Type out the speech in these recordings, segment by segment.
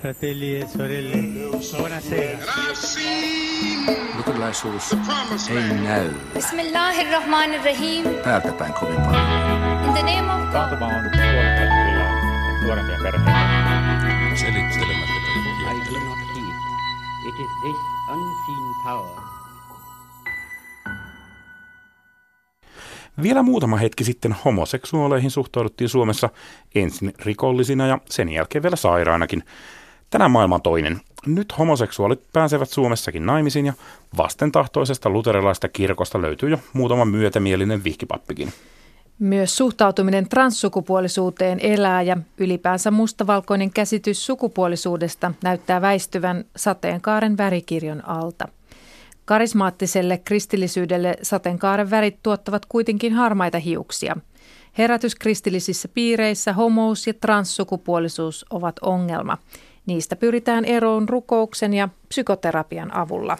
Fratelli e sorelle, buonasera. Luterilaisuus ei näy Bismillahirrahmanirrahim. päältä päin kovin paljon. In the name of God. On nuorempia perheitä. Selittelemättä I do not heed. It is this unseen power Vielä muutama hetki sitten homoseksuaaleihin suhtauduttiin Suomessa ensin rikollisina ja sen jälkeen vielä sairaanakin. Tänään maailma toinen. Nyt homoseksuaalit pääsevät Suomessakin naimisiin ja vastentahtoisesta luterilaista kirkosta löytyy jo muutama myötämielinen vihkipappikin. Myös suhtautuminen transsukupuolisuuteen elää ja ylipäänsä mustavalkoinen käsitys sukupuolisuudesta näyttää väistyvän sateenkaaren värikirjon alta. Karismaattiselle kristillisyydelle sateenkaaren värit tuottavat kuitenkin harmaita hiuksia. Herätys kristillisissä piireissä homous ja transsukupuolisuus ovat ongelma. Niistä pyritään eroon rukouksen ja psykoterapian avulla.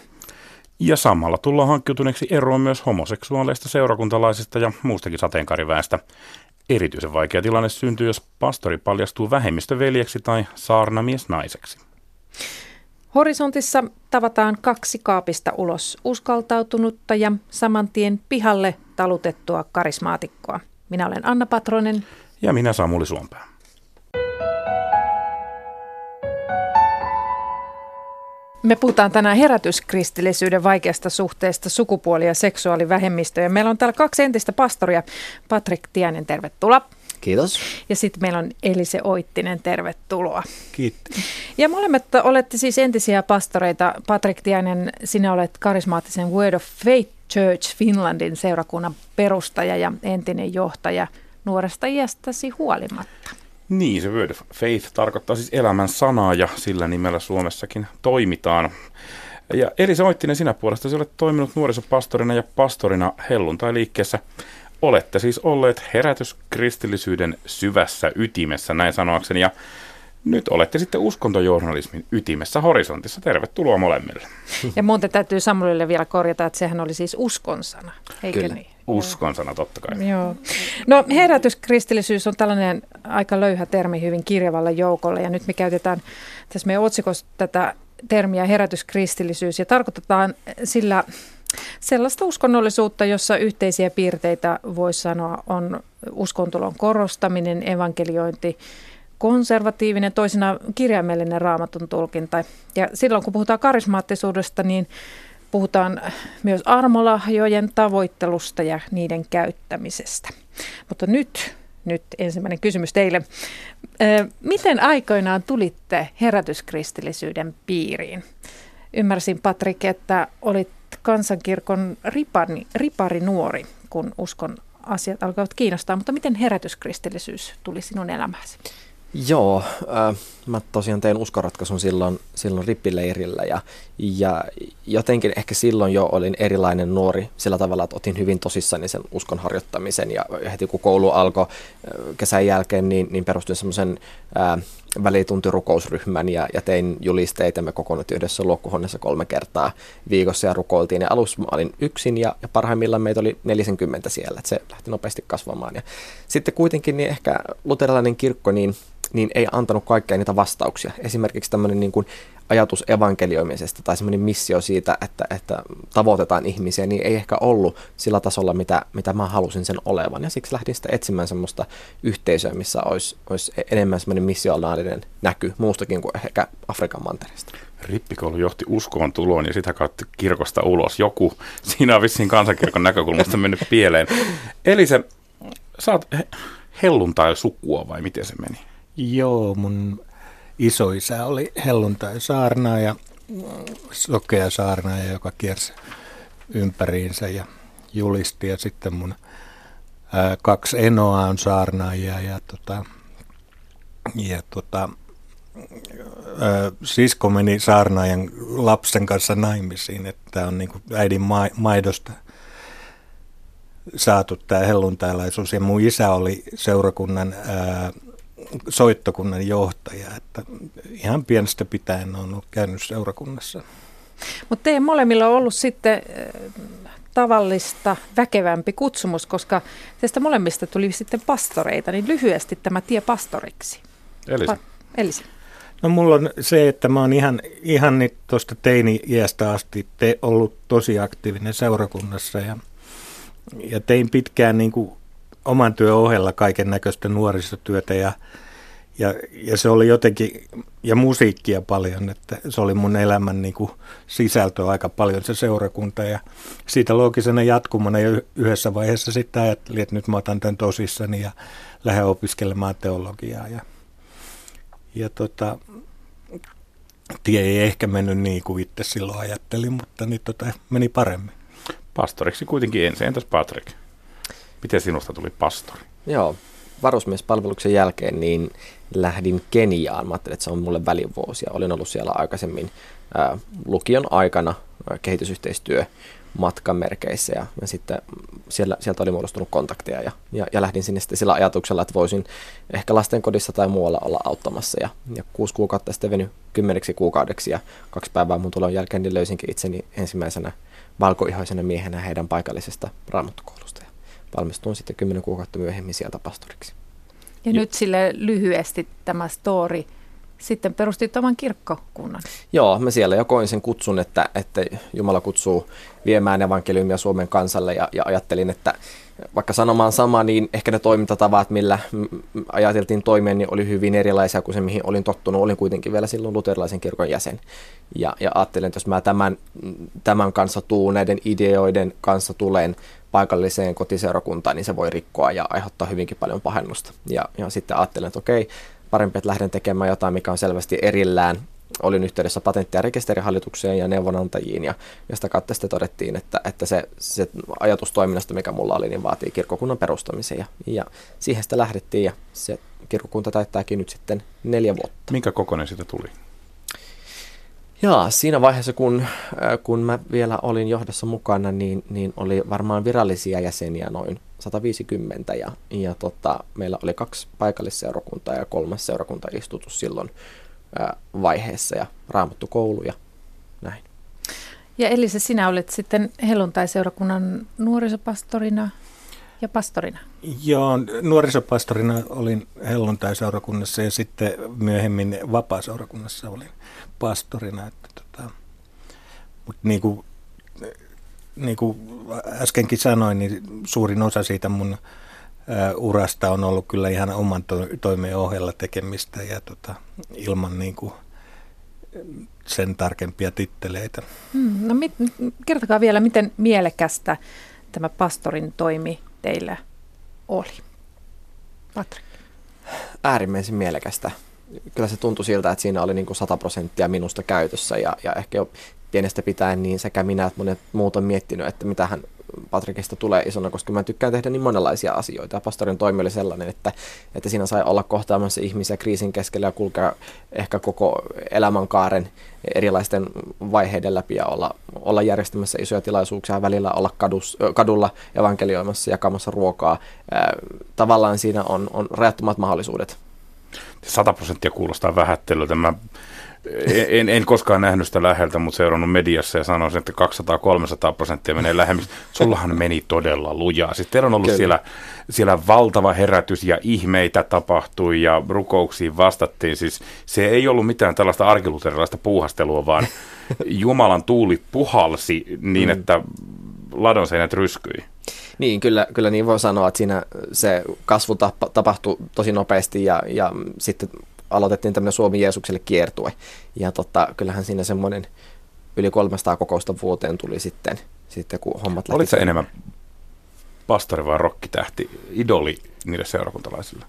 Ja samalla tullaan hankkiutuneeksi eroon myös homoseksuaaleista seurakuntalaisista ja muustakin sateenkaariväestä. Erityisen vaikea tilanne syntyy, jos pastori paljastuu vähemmistöveljeksi tai saarnamies naiseksi. Horisontissa tavataan kaksi kaapista ulos uskaltautunutta ja samantien pihalle talutettua karismaatikkoa. Minä olen Anna Patronen. Ja minä Samuli Suompää. Me puhutaan tänään herätyskristillisyyden vaikeasta suhteesta sukupuoli- ja seksuaalivähemmistöön. Meillä on täällä kaksi entistä pastoria. Patrik Tiainen, tervetuloa. Kiitos. Ja sitten meillä on Elise Oittinen, tervetuloa. Kiitti. Ja molemmat olette siis entisiä pastoreita. Patrik Tiainen, sinä olet karismaattisen Word of Faith Church Finlandin seurakunnan perustaja ja entinen johtaja nuoresta iästäsi huolimatta. Niin, se word of faith tarkoittaa siis elämän sanaa ja sillä nimellä Suomessakin toimitaan. Ja Elisa Oittinen, sinä puolestasi olet toiminut nuorisopastorina ja pastorina helluntai-liikkeessä. Olette siis olleet herätyskristillisyyden syvässä ytimessä, näin sanoakseni, ja nyt olette sitten uskontojournalismin ytimessä horisontissa. Tervetuloa molemmille. Ja muuten täytyy Samuelille vielä korjata, että sehän oli siis uskonsana, eikö Kyllä. niin? Uskon sana totta kai. Joo. No herätyskristillisyys on tällainen aika löyhä termi hyvin kirjavalla joukolla ja nyt me käytetään tässä meidän otsikossa tätä termiä herätyskristillisyys ja tarkoitetaan sillä sellaista uskonnollisuutta, jossa yhteisiä piirteitä voisi sanoa on uskontulon korostaminen, evankeliointi, konservatiivinen, toisena kirjaimellinen raamatun tulkinta. Ja silloin kun puhutaan karismaattisuudesta, niin puhutaan myös armolahjojen tavoittelusta ja niiden käyttämisestä. Mutta nyt, nyt ensimmäinen kysymys teille. Miten aikoinaan tulitte herätyskristillisyyden piiriin? Ymmärsin, Patrik, että olit kansankirkon ripari, ripari nuori, kun uskon asiat alkoivat kiinnostaa, mutta miten herätyskristillisyys tuli sinun elämääsi? Joo, äh, mä tosiaan tein uskonratkaisun silloin, silloin rippileirillä ja, ja jotenkin ehkä silloin jo olin erilainen nuori sillä tavalla, että otin hyvin tosissani sen uskon harjoittamisen ja heti kun koulu alkoi äh, kesän jälkeen, niin, niin perustuin semmoisen äh, välituntirukousryhmän ja, ja tein julisteita. Me kokoonnuttiin yhdessä luokkuhuoneessa kolme kertaa viikossa ja rukoiltiin. Ja alussa mä olin yksin ja, ja parhaimmillaan meitä oli 40 siellä, että se lähti nopeasti kasvamaan. Ja sitten kuitenkin niin ehkä luterilainen kirkko niin, niin ei antanut kaikkia niitä vastauksia. Esimerkiksi tämmöinen niin kuin ajatus evankelioimisesta tai semmoinen missio siitä, että, että tavoitetaan ihmisiä, niin ei ehkä ollut sillä tasolla, mitä, mitä mä halusin sen olevan. Ja siksi lähdin sitten etsimään semmoista yhteisöä, missä olisi, olisi enemmän semmoinen missionaalinen näky muustakin kuin ehkä Afrikan mantereesta. Rippikoulu johti uskoon tuloon ja sitä kautta kirkosta ulos. Joku siinä on vissiin kansankirkon näkökulmasta mennyt pieleen. Eli se, sä oot he- helluntai-sukua vai miten se meni? Joo, mun isoisä oli helluntai saarnaaja, sokea saarnaaja, joka kiersi ympäriinsä ja julisti. Ja sitten mun ää, kaksi enoa on saarnaajia ja, tota, ja tota, ää, sisko meni saarnaajan lapsen kanssa naimisiin, että on niin äidin ma- maidosta saatu tämä helluntailaisuus. Ja mun isä oli seurakunnan ää, soittokunnan johtaja, että ihan pienestä pitäen on ollut käynyt seurakunnassa. Mutta teidän molemmilla on ollut sitten äh, tavallista väkevämpi kutsumus, koska teistä molemmista tuli sitten pastoreita, niin lyhyesti tämä tie pastoriksi. Eli se. Pa- Elisa. No mulla on se, että mä oon ihan, ihan nyt tuosta teini-iästä asti te, ollut tosi aktiivinen seurakunnassa ja, ja tein pitkään niin kuin oman työn ohella kaiken näköistä nuorisotyötä ja, ja, ja se oli jotenkin, ja musiikkia paljon, että se oli mun elämän niin kuin sisältö aika paljon se seurakunta ja siitä loogisena jatkumana jo yhdessä vaiheessa sitten ajattelin, että nyt mä otan tämän tosissani ja lähden opiskelemaan teologiaa ja, ja tota, tie ei ehkä mennyt niin kuin itse silloin ajattelin, mutta nyt tota, meni paremmin. Pastoriksi kuitenkin ensin. Entäs Patrick? Miten sinusta tuli pastori? Joo, varusmiespalveluksen jälkeen niin lähdin Keniaan. Mä ajattelin, että se on mulle välivuosia. Olin ollut siellä aikaisemmin ää, lukion aikana ää, kehitysyhteistyö matkamerkeissä ja, ja sitten siellä, sieltä oli muodostunut kontakteja ja, ja, ja lähdin sinne sitten sillä ajatuksella, että voisin ehkä lastenkodissa tai muualla olla auttamassa ja, ja kuusi kuukautta sitten veny kymmeneksi kuukaudeksi ja kaksi päivää mun tulon jälkeen niin löysinkin itseni ensimmäisenä valkoihoisena miehenä heidän paikallisesta raamattukoulusta ja valmistuin sitten kymmenen kuukautta myöhemmin sieltä pastoriksi. Ja, ja nyt sille lyhyesti tämä story – sitten perustit oman kirkkokunnan. Joo, mä siellä jo koin sen kutsun, että, että Jumala kutsuu viemään evankeliumia Suomen kansalle ja, ja ajattelin, että vaikka sanomaan sama, niin ehkä ne toimintatavat, millä ajateltiin toimeen, niin oli hyvin erilaisia kuin se, mihin olin tottunut. Olin kuitenkin vielä silloin luterilaisen kirkon jäsen. Ja, ja ajattelin, että jos mä tämän, tämän kanssa tuun, näiden ideoiden kanssa tulen paikalliseen kotiseurakuntaan, niin se voi rikkoa ja aiheuttaa hyvinkin paljon pahennusta. Ja, ja sitten ajattelin, että okei, parempi, että lähden tekemään jotain, mikä on selvästi erillään. Olin yhteydessä patentti- ja rekisterihallitukseen ja neuvonantajiin ja, ja sitä kautta sitten todettiin, että, että se, se ajatus toiminnasta, mikä mulla oli, niin vaatii kirkkokunnan perustamisen ja, ja siihen sitä lähdettiin ja se kirkkokunta täyttääkin nyt sitten neljä vuotta. Minkä kokoinen siitä tuli? Jaa, siinä vaiheessa kun, äh, kun mä vielä olin johdossa mukana, niin, niin oli varmaan virallisia jäseniä noin 150 ja, ja tota, meillä oli kaksi paikallisseurakuntaa ja kolmas seurakuntaistutus silloin ää, äh, vaiheessa ja raamattu koulu ja näin. Ja Elisa, sinä olet sitten helluntai-seurakunnan nuorisopastorina ja pastorina. Joo, nuorisopastorina olin helluntai-seurakunnassa ja sitten myöhemmin vapaa-seurakunnassa olin pastorina. Että tota, mutta niin kuin, niin kuin äskenkin sanoin, niin suurin osa siitä mun urasta on ollut kyllä ihan oman to- toimeen ohella tekemistä ja tota, ilman niin kuin sen tarkempia titteleitä. Hmm, no mit, kertokaa vielä, miten mielekästä tämä pastorin toimi teillä oli? Patrik. Äärimmäisen mielekästä. Kyllä se tuntui siltä, että siinä oli niin kuin 100 prosenttia minusta käytössä ja, ja ehkä jo pienestä pitäen niin sekä minä että monet muut on miettinyt, että mitä hän Patrikista tulee isona, koska mä tykkään tehdä niin monenlaisia asioita. Ja pastorin toimi oli sellainen, että, että siinä sai olla kohtaamassa ihmisiä kriisin keskellä ja kulkea ehkä koko elämänkaaren erilaisten vaiheiden läpi ja olla, olla järjestämässä isoja tilaisuuksia välillä olla kadus, kadulla evankelioimassa, jakamassa ruokaa. Tavallaan siinä on, on rajattomat mahdollisuudet. 100 prosenttia kuulostaa vähättelyltä. Mä en, en koskaan nähnyt sitä läheltä, mutta seurannut mediassa ja sanoisin, että 200-300 prosenttia menee lähemmin. Sullahan meni todella lujaa. Siis teillä on ollut siellä, siellä valtava herätys ja ihmeitä tapahtui ja rukouksiin vastattiin. Siis se ei ollut mitään tällaista arkiluterilaista puuhastelua, vaan Jumalan tuuli puhalsi niin, mm. että ladonseinät ryskyi. Niin, kyllä, kyllä niin voi sanoa, että siinä se kasvu tapahtui tosi nopeasti ja, ja sitten aloitettiin tämmöinen Suomi Jeesukselle kiertue. Ja tota, kyllähän siinä semmoinen yli 300 kokousta vuoteen tuli sitten, sitten kun hommat lähti. Olitko enemmän pastori vai rokkitähti, idoli niille seurakuntalaisille?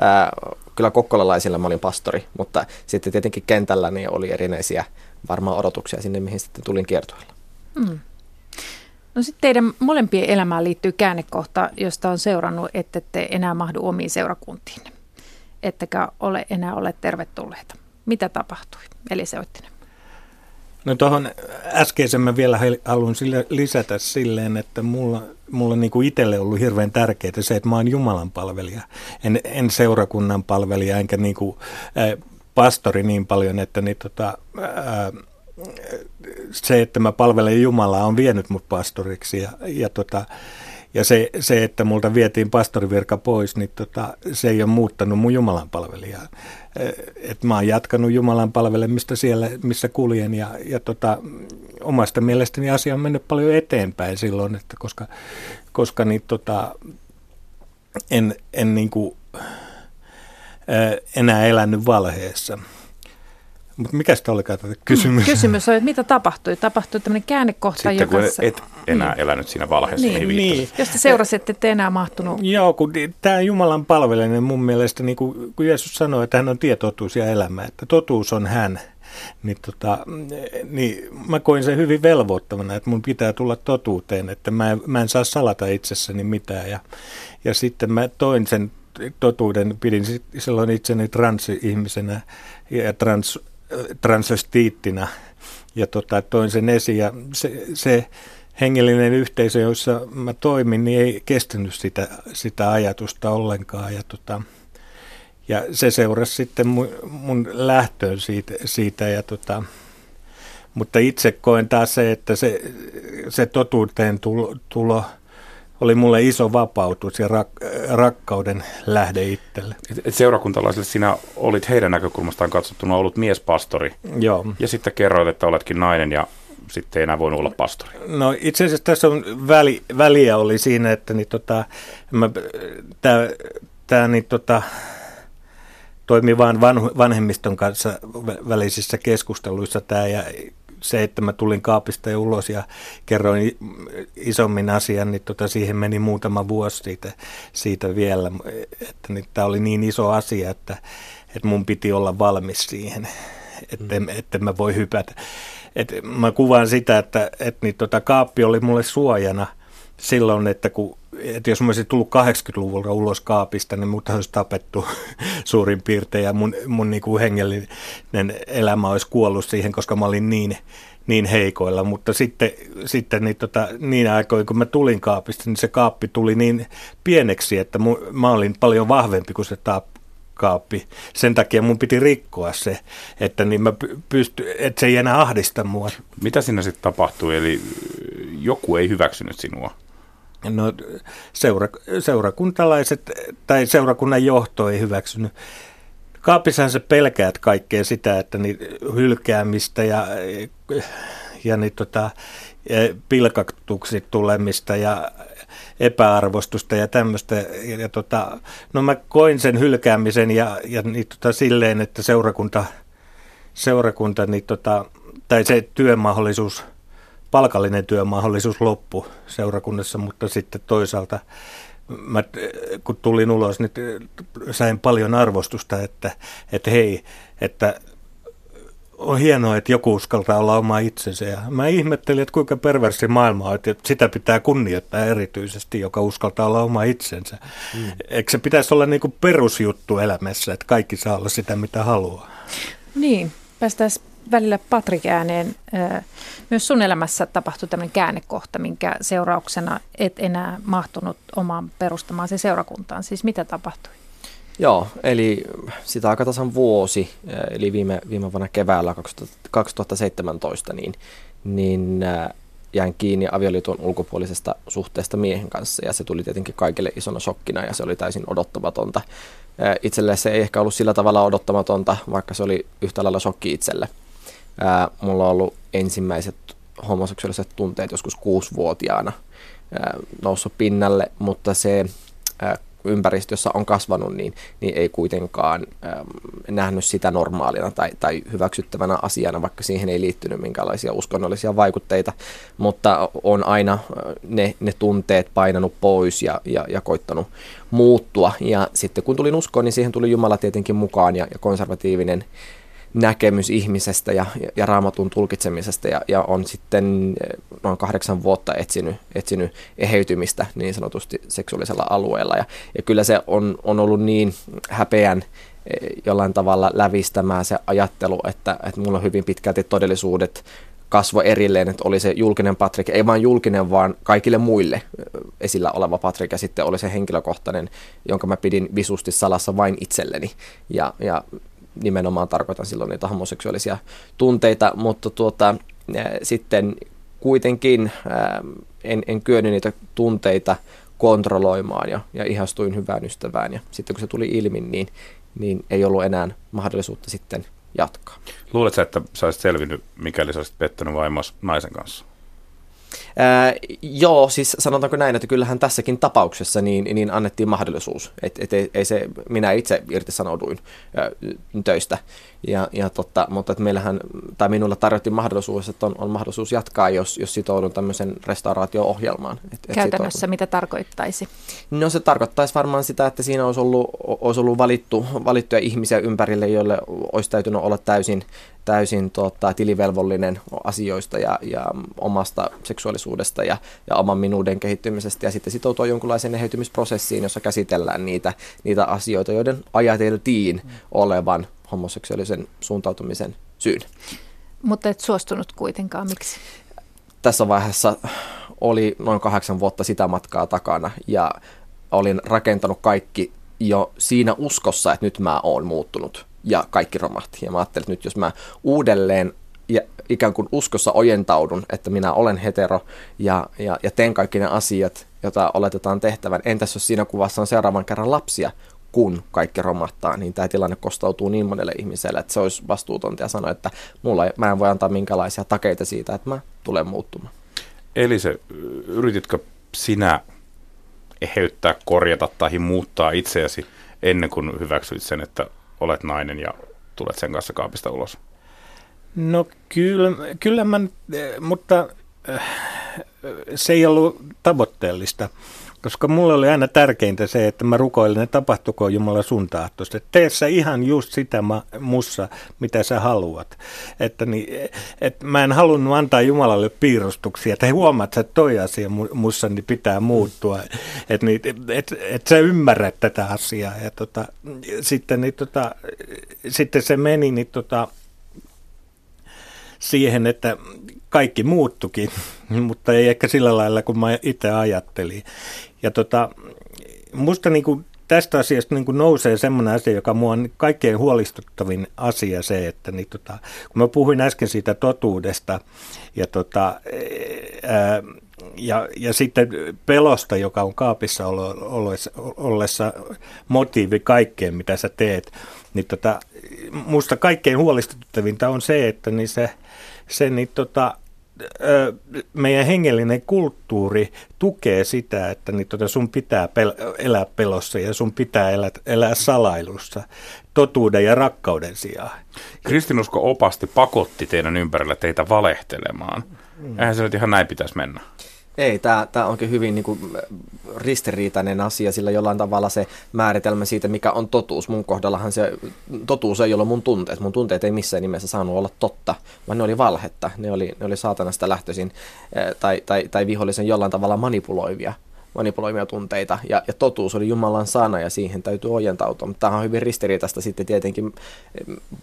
Ää, kyllä kokkolalaisilla mä olin pastori, mutta sitten tietenkin kentällä niin oli erinäisiä varmaan odotuksia sinne, mihin sitten tulin kiertueella. Hmm. No sitten teidän molempien elämään liittyy käännekohta, josta on seurannut, että ette enää mahdu omiin seurakuntiin ettekä ole enää ole tervetulleita. Mitä tapahtui? Eli se Oittinen. No tuohon äskeisen mä vielä haluan lisätä silleen, että mulla, mulla niin kuin itselle ollut hirveän tärkeää se, että mä oon Jumalan palvelija. En, en seurakunnan palvelija, enkä niin kuin, äh, pastori niin paljon, että niin, tota, äh, se, että mä palvelen Jumalaa, on vienyt mut pastoriksi. Ja, ja, tota, ja se, se, että multa vietiin pastorivirka pois, niin tota, se ei ole muuttanut mun Jumalan palvelijaa. Et mä oon jatkanut Jumalan palvelemista siellä, missä kuljen ja, ja tota, omasta mielestäni asia on mennyt paljon eteenpäin silloin, että koska, koska niin, tota, en, en niin kuin, enää elänyt valheessa. Mutta mikä sitä olikaan tätä kysymys? Kysymys on, että mitä tapahtui? Tapahtui tämmöinen käännekohta, Sitten joka... kun et enää niin. elänyt siinä valheessa, niin, niin, niin. Jos te seurasitte, ette enää mahtunut. Joo, kun tämä Jumalan palveleminen mun mielestä, niin kuin, kun Jeesus sanoi, että hän on tietotuus ja elämä, että totuus on hän, niin, tota, niin mä koin sen hyvin velvoittavana, että mun pitää tulla totuuteen, että mä en, mä en saa salata itsessäni mitään. Ja, ja sitten mä toin sen totuuden, pidin silloin itseni transihmisenä ja trans, transvestiittina ja tota, toin sen esiin. Ja se, se hengellinen yhteisö, jossa mä toimin, niin ei kestänyt sitä, sitä ajatusta ollenkaan. Ja tota, ja se seurasi sitten mun, mun lähtöön siitä, siitä ja tota, mutta itse koen taas se, että se, se totuuteen tulo, tulo oli mulle iso vapautus ja rak, rakkauden lähde itselle. Seurakuntalaisille sinä olit heidän näkökulmastaan katsottuna ollut miespastori. Joo. Ja sitten kerroit, että oletkin nainen ja sitten ei enää voinut olla pastori. No itse asiassa tässä on väli, väliä oli siinä, että niin tota, tämä niin tota, toimi vain vanhemmiston kanssa välisissä keskusteluissa tämä ja se, että mä tulin kaapista ja ulos ja kerroin isommin asian, niin tota, siihen meni muutama vuosi siitä, siitä vielä. Että niin, tämä oli niin iso asia, että, että mun piti olla valmis siihen, että, mm. että mä voi hypätä. Et mä kuvaan sitä, että, että niin, tota, kaappi oli mulle suojana silloin, että kun että jos mä olisin tullut 80-luvulla ulos kaapista, niin mut olisi tapettu suurin piirtein ja mun, mun niin kuin hengellinen elämä olisi kuollut siihen, koska mä olin niin, niin heikoilla. Mutta sitten, sitten niin, tota, niin aikoina, kun mä tulin kaapista, niin se kaappi tuli niin pieneksi, että mun, mä olin paljon vahvempi kuin se taap, kaappi. Sen takia mun piti rikkoa se, että, niin mä pysty, että se ei enää ahdista mua. Mitä siinä sitten tapahtui? Eli joku ei hyväksynyt sinua? No seura, seurakuntalaiset tai seurakunnan johto ei hyväksynyt. Kaapissahan se pelkäät kaikkea sitä, että niin hylkäämistä ja, ja niin tota, pilkatuksi tulemista ja epäarvostusta ja tämmöistä. Ja, ja tota, no mä koin sen hylkäämisen ja, ja niin tota, silleen, että seurakunta, seurakunta niin tota, tai se työmahdollisuus – palkallinen työmahdollisuus loppu seurakunnassa, mutta sitten toisaalta mä, kun tulin ulos, niin sain paljon arvostusta, että, että hei, että on hienoa, että joku uskaltaa olla oma itsensä. Ja mä ihmettelin, että kuinka perversi maailma on, että sitä pitää kunnioittaa erityisesti, joka uskaltaa olla oma itsensä. Mm. Eikö se pitäisi olla niin kuin perusjuttu elämässä, että kaikki saa olla sitä, mitä haluaa? Niin, päästään välillä Patrik ääneen. Myös sun elämässä tapahtui tämmöinen käännekohta, minkä seurauksena et enää mahtunut omaan perustamaan se seurakuntaan. Siis mitä tapahtui? Joo, eli sitä aika tasan vuosi, eli viime, viime vuonna keväällä 2017, niin, niin jäin kiinni avioliiton ulkopuolisesta suhteesta miehen kanssa ja se tuli tietenkin kaikille isona shokkina ja se oli täysin odottamatonta. Itselle se ei ehkä ollut sillä tavalla odottamatonta, vaikka se oli yhtä lailla shokki itselle. Ää, mulla on ollut ensimmäiset homoseksuaaliset tunteet joskus kuusivuotiaana ää, noussut pinnalle, mutta se ää, ympäristö, jossa on kasvanut, niin, niin ei kuitenkaan ää, nähnyt sitä normaalina tai, tai hyväksyttävänä asiana, vaikka siihen ei liittynyt minkälaisia uskonnollisia vaikutteita, mutta on aina ne, ne tunteet painanut pois ja, ja, ja koittanut muuttua. Ja sitten kun tulin uskoon, niin siihen tuli Jumala tietenkin mukaan ja, ja konservatiivinen näkemys ihmisestä ja, ja raamatun tulkitsemisesta ja, ja on sitten eh, noin kahdeksan vuotta etsinyt, etsinyt eheytymistä niin sanotusti seksuaalisella alueella. Ja, ja kyllä se on, on ollut niin häpeän eh, jollain tavalla lävistämää se ajattelu, että, että mulla on hyvin pitkälti todellisuudet kasvo erilleen, että oli se julkinen Patrik, ei vain julkinen, vaan kaikille muille eh, esillä oleva Patrik, ja sitten oli se henkilökohtainen, jonka mä pidin visusti salassa vain itselleni. Ja, ja nimenomaan tarkoitan silloin niitä homoseksuaalisia tunteita, mutta tuota, sitten kuitenkin en, en kyennyt niitä tunteita kontrolloimaan ja, ja ihastuin hyvään ystävään. Ja sitten kun se tuli ilmi, niin, niin ei ollut enää mahdollisuutta sitten jatkaa. Luuletko, että sä olisit selvinnyt, mikäli sä olisit pettänyt vaimos naisen kanssa? Ää, joo, siis sanotaanko näin, että kyllähän tässäkin tapauksessa niin, niin annettiin mahdollisuus. Et, et, ei, ei se, minä itse irtisanouduin ää, töistä, ja, ja totta, mutta että meillähän, tai minulla tarjottiin mahdollisuus, että on, on mahdollisuus jatkaa, jos, jos sitoudun tämmöisen restauraatio-ohjelmaan. Et, et Käytännössä sitoudun. mitä tarkoittaisi? No se tarkoittaisi varmaan sitä, että siinä olisi ollut, olisi ollut valittu, valittuja ihmisiä ympärille, joille olisi täytynyt olla täysin täysin tota, tilivelvollinen asioista ja, ja omasta seksuaalisuudesta ja, ja oman minuuden kehittymisestä ja sitten sitoutua jonkunlaiseen eheytymisprosessiin, jossa käsitellään niitä, niitä asioita, joiden ajateltiin olevan homoseksuaalisen suuntautumisen syyn. Mutta et suostunut kuitenkaan, miksi? Tässä vaiheessa oli noin kahdeksan vuotta sitä matkaa takana ja olin rakentanut kaikki jo siinä uskossa, että nyt mä oon muuttunut ja kaikki romahti. Ja mä ajattelin, että nyt jos mä uudelleen ja ikään kuin uskossa ojentaudun, että minä olen hetero ja, ja, ja teen kaikki ne asiat, joita oletetaan tehtävän. Entäs jos siinä kuvassa on seuraavan kerran lapsia, kun kaikki romahtaa, niin tämä tilanne kostautuu niin monelle ihmiselle, että se olisi vastuutonta ja sanoa, että mulla mä en voi antaa minkälaisia takeita siitä, että mä tulen muuttumaan. Eli se, yrititkö sinä eheyttää, korjata tai muuttaa itseäsi ennen kuin hyväksyit sen, että olet nainen ja tulet sen kanssa kaapista ulos? No kyllä, kyllä mä, mutta äh, se ei ollut tavoitteellista, koska mulle oli aina tärkeintä se, että mä rukoilen, että tapahtuko Jumala sun tahtosta. Tee sä ihan just sitä mussa, mitä sä haluat. Että niin, et mä en halunnut antaa Jumalalle piirustuksia, että huomaat, että toi asia mussa niin pitää muuttua. Että niin, et, et sä ymmärrät tätä asiaa. Ja tota, sitten, niin, tota, sitten se meni niin, tota, siihen, että kaikki muuttukin, mutta ei ehkä sillä lailla kuin mä itse ajattelin. Ja tota, musta niin kuin tästä asiasta niin nousee semmoinen asia, joka mua on kaikkein huolestuttavin asia se, että niin tota, kun mä puhuin äsken siitä totuudesta ja, tota, ää, ja, ja sitten pelosta, joka on kaapissa ollessa, ollessa motiivi kaikkeen, mitä sä teet, niin tota, musta kaikkein huolestuttavinta on se, että niin se, se niin tota, meidän hengellinen kulttuuri tukee sitä, että niin tota sun pitää pel- elää pelossa ja sun pitää elää, elää salailussa totuuden ja rakkauden sijaan. Kristinusko opasti pakotti teidän ympärillä teitä valehtelemaan. Eihän se nyt ihan näin pitäisi mennä. Ei, tämä, tämä onkin hyvin niin kuin, ristiriitainen asia, sillä jollain tavalla se määritelmä siitä, mikä on totuus. Mun kohdallahan se totuus ei ole mun tunteet. Mun tunteet ei missään nimessä saanut olla totta, vaan ne oli valhetta. Ne oli, ne oli saatanasta lähtöisin eh, tai, tai, tai vihollisen jollain tavalla manipuloivia manipuloimia tunteita, ja, ja totuus oli Jumalan sana, ja siihen täytyy ojentautua. Mutta tämä on hyvin ristiriitaista sitten tietenkin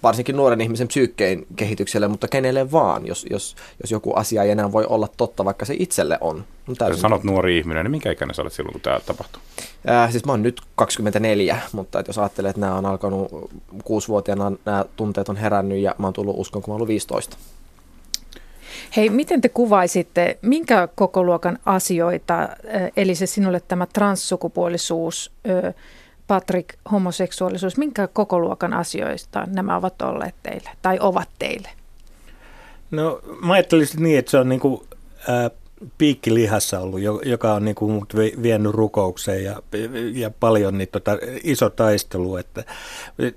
varsinkin nuoren ihmisen psyykkeen kehitykselle, mutta kenelle vaan, jos, jos, jos joku asia ei enää voi olla totta, vaikka se itselle on. Jos sanot nuori ihminen, niin minkä ikäinen sä olet silloin, kun tämä tapahtuu? Äh, siis mä oon nyt 24, mutta jos ajattelee, että nämä on alkanut kuusivuotiaana, nämä tunteet on herännyt, ja mä oon tullut uskon, kun mä ollut 15. Hei, miten te kuvaisitte, minkä koko luokan asioita, eli se sinulle tämä transsukupuolisuus, Patrick, homoseksuaalisuus, minkä koko luokan asioista nämä ovat olleet teille tai ovat teille? No mä ajattelisin niin, että se on niin kuin, äh, piikki lihassa ollut, joka on niin kuin mut vienyt rukoukseen ja, ja paljon niin tota, iso taistelu.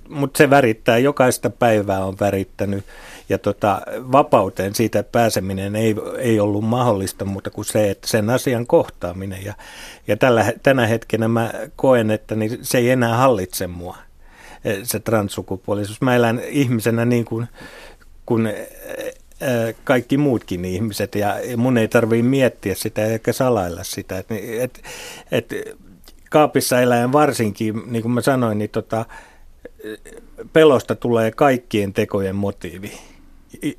Mutta se värittää, jokaista päivää on värittänyt ja tota, vapauteen siitä pääseminen ei, ei ollut mahdollista muuta kuin se, että sen asian kohtaaminen. Ja, ja tällä, tänä hetkenä mä koen, että niin se ei enää hallitse mua, eh, se transsukupuolisuus. Mä elän ihmisenä niin kuin, kuin eh, eh, kaikki muutkin ihmiset ja mun ei tarvitse miettiä sitä eikä salailla sitä. Et, et, et, kaapissa eläen varsinkin, niin kuin mä sanoin, niin tota, pelosta tulee kaikkien tekojen motiivi